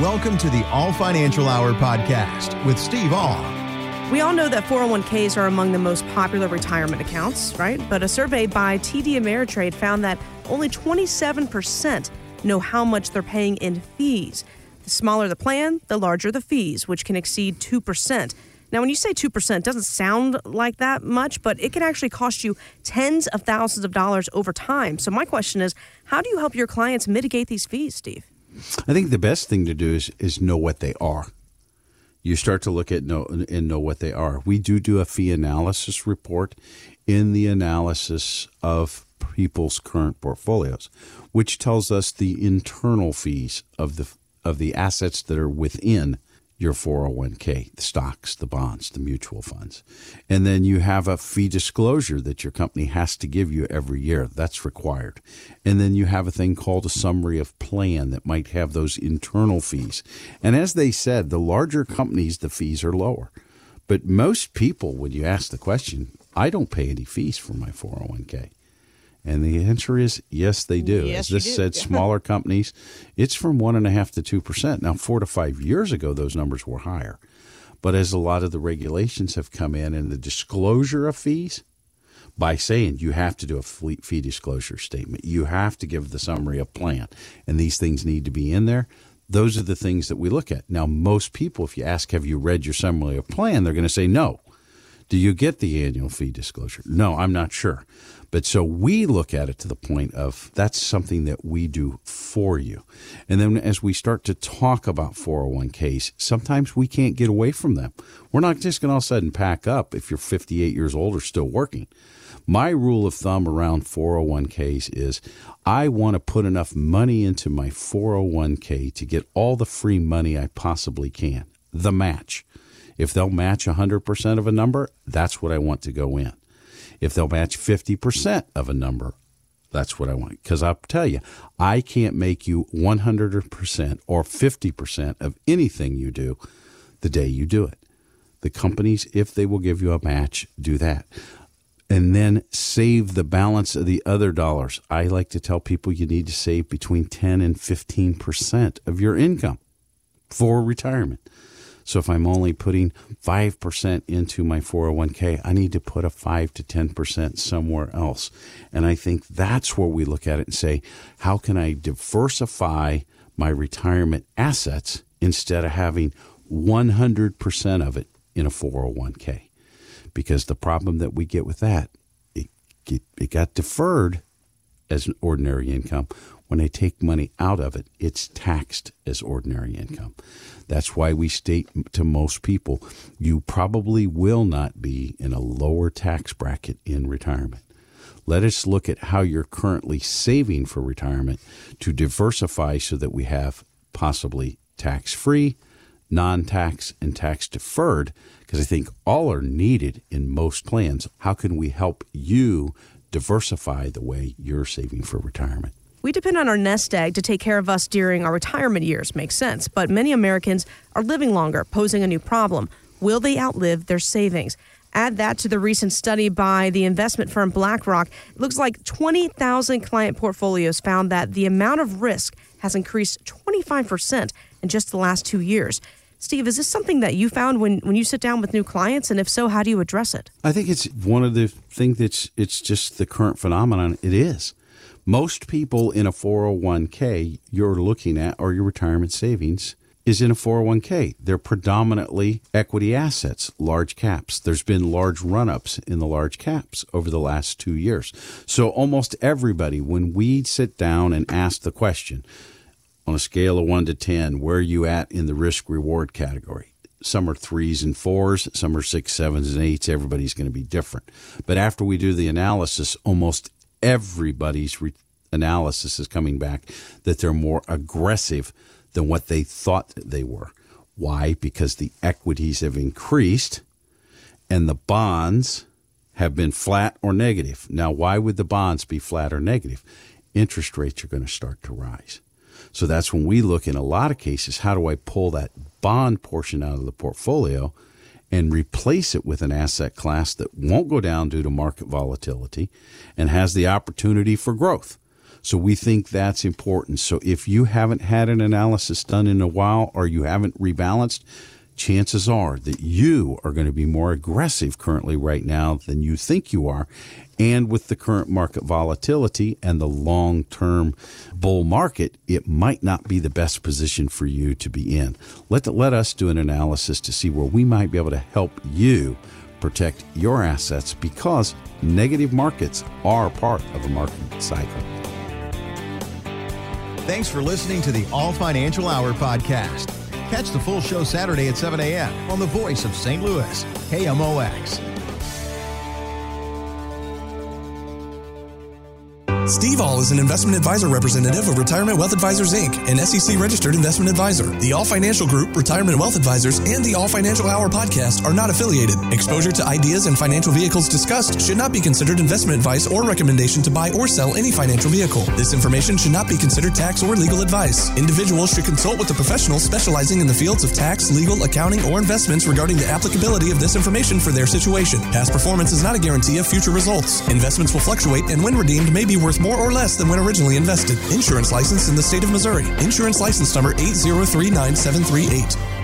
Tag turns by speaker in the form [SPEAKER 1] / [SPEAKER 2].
[SPEAKER 1] Welcome to the Ahle Financial Hour podcast with Steve Ahle.
[SPEAKER 2] We all know that 401ks are among the most popular retirement accounts, right? But a survey by TD Ameritrade found that only 27% know how much they're paying in fees. The smaller the plan, the larger the fees, which can exceed 2%. Now, when you say 2%, it doesn't sound like that much, but it can actually cost you tens of thousands of dollars over time. So, my question is how do you help your clients mitigate these fees, Steve?
[SPEAKER 3] I think the best thing to do is, is know what they are you start to look at know and know what they are. We do do a fee analysis report in the analysis of people's current portfolios, which tells us the internal fees of the of the assets that are within your 401k, the stocks, the bonds, the mutual funds. And then you have a fee disclosure that your company has to give you every year. That's required. And then you have a thing called a summary of plan that might have those internal fees. And as they said, the larger companies, the fees are lower. But most people, when you ask the question, I don't pay any fees for my 401k. And the answer is yes, they do.
[SPEAKER 2] Yes,
[SPEAKER 3] As this
[SPEAKER 2] do.
[SPEAKER 3] said, smaller companies, it's from one and a half to two percent. Now, four to five years ago, those numbers were higher. But as a lot of the regulations have come in and the disclosure of fees, by saying you have to do a fee disclosure statement, you have to give the summary of plan, and these things need to be in there. Those are the things that we look at. Now, most people, if you ask, have you read your summary of plan, they're going to say no. Do you get the annual fee disclosure? No, I'm not sure. But so we look at it to the point of that's something that we do for you. And then as we start to talk about 401ks, sometimes we can't get away from them. We're not just going to all of a sudden pack up if you're 58 years old or still working. My rule of thumb around 401ks is I want to put enough money into my 401k to get all the free money I possibly can. The match. If they'll match 100% of a number, that's what I want to go in. If they'll match 50% of a number, that's what I want. Because I'll tell you, I can't make you 100% or 50% of anything you do the day you do it. The companies, if they will give you a match, do that. And then save the balance of the other dollars. I like to tell people you need to save between 10 and 15% of your income for retirement. So if I'm only putting 5% into my 401k, I need to put a 5 to 10% somewhere else. And I think that's where we look at it and say, how can I diversify my retirement assets instead of having 100% of it in a 401k? Because the problem that we get with that, it, it got deferred as an ordinary income when they take money out of it, it's taxed as ordinary income. That's why we state to most people, you probably will not be in a lower tax bracket in retirement. Let us look at how you're currently saving for retirement to diversify so that we have possibly tax free, non tax, and tax deferred, because I think all are needed in most plans. How can we help you diversify the way you're saving for retirement?
[SPEAKER 2] We depend on our nest egg to take care of us during our retirement years, makes sense. But many Americans are living longer, posing a new problem. Will they outlive their savings? Add that to the recent study by the investment firm BlackRock. It looks like 20,000 client portfolios found that the amount of risk has increased 25% in just the last two years. Steve, is this something that you found when, when you sit down with new clients? And if so, how do you address it?
[SPEAKER 3] I think it's one of the things that's it's just the current phenomenon. It is most people in a 401k you're looking at or your retirement savings is in a 401k. They're predominantly equity assets, large caps. There's been large run ups in the large caps over the last two years. So almost everybody, when we sit down and ask the question on a scale of one to 10, where are you at in the risk reward category? Some are threes and fours, some are six, sevens, and eights. Everybody's going to be different. But after we do the analysis, almost everybody's re- analysis is coming back that they're more aggressive than what they thought they were. Why? Because the equities have increased and the bonds have been flat or negative. Now, why would the bonds be flat or negative? Interest rates are going to start to rise. So that's when we look in a lot of cases how do I pull that bond portion out of the portfolio and replace it with an asset class that won't go down due to market volatility and has the opportunity for growth. So we think that's important. So if you haven't had an analysis done in a while or you haven't rebalanced, chances are that you are going to be more aggressive currently right now than you think you are. And with the current market volatility and the long term bull market, it might not be the best position for you to be in. Let, let us do an analysis to see where we might be able to help you protect your assets because negative markets are part of a market cycle.
[SPEAKER 1] Thanks for listening to the Ahle Financial Hour podcast. Catch the full show Saturday at 7 a.m. on the voice of St. Louis, KMOX.
[SPEAKER 4] Steve Ahle is an investment advisor representative of Retirement Wealth Advisors Inc., an SEC registered investment advisor. The Ahle Financial Group, Retirement Wealth Advisors, and the Ahle Financial Hour podcast are not affiliated. Exposure to ideas and financial vehicles discussed should not be considered investment advice or recommendation to buy or sell any financial vehicle. This information should not be considered tax or legal advice. Individuals should consult with a professional specializing in the fields of tax, legal, accounting, or investments regarding the applicability of this information for their situation. Past performance is not a guarantee of future results. Investments will fluctuate and when redeemed may be worth more or less than when originally invested. Insurance license in the state of Missouri. Insurance license number 8039738.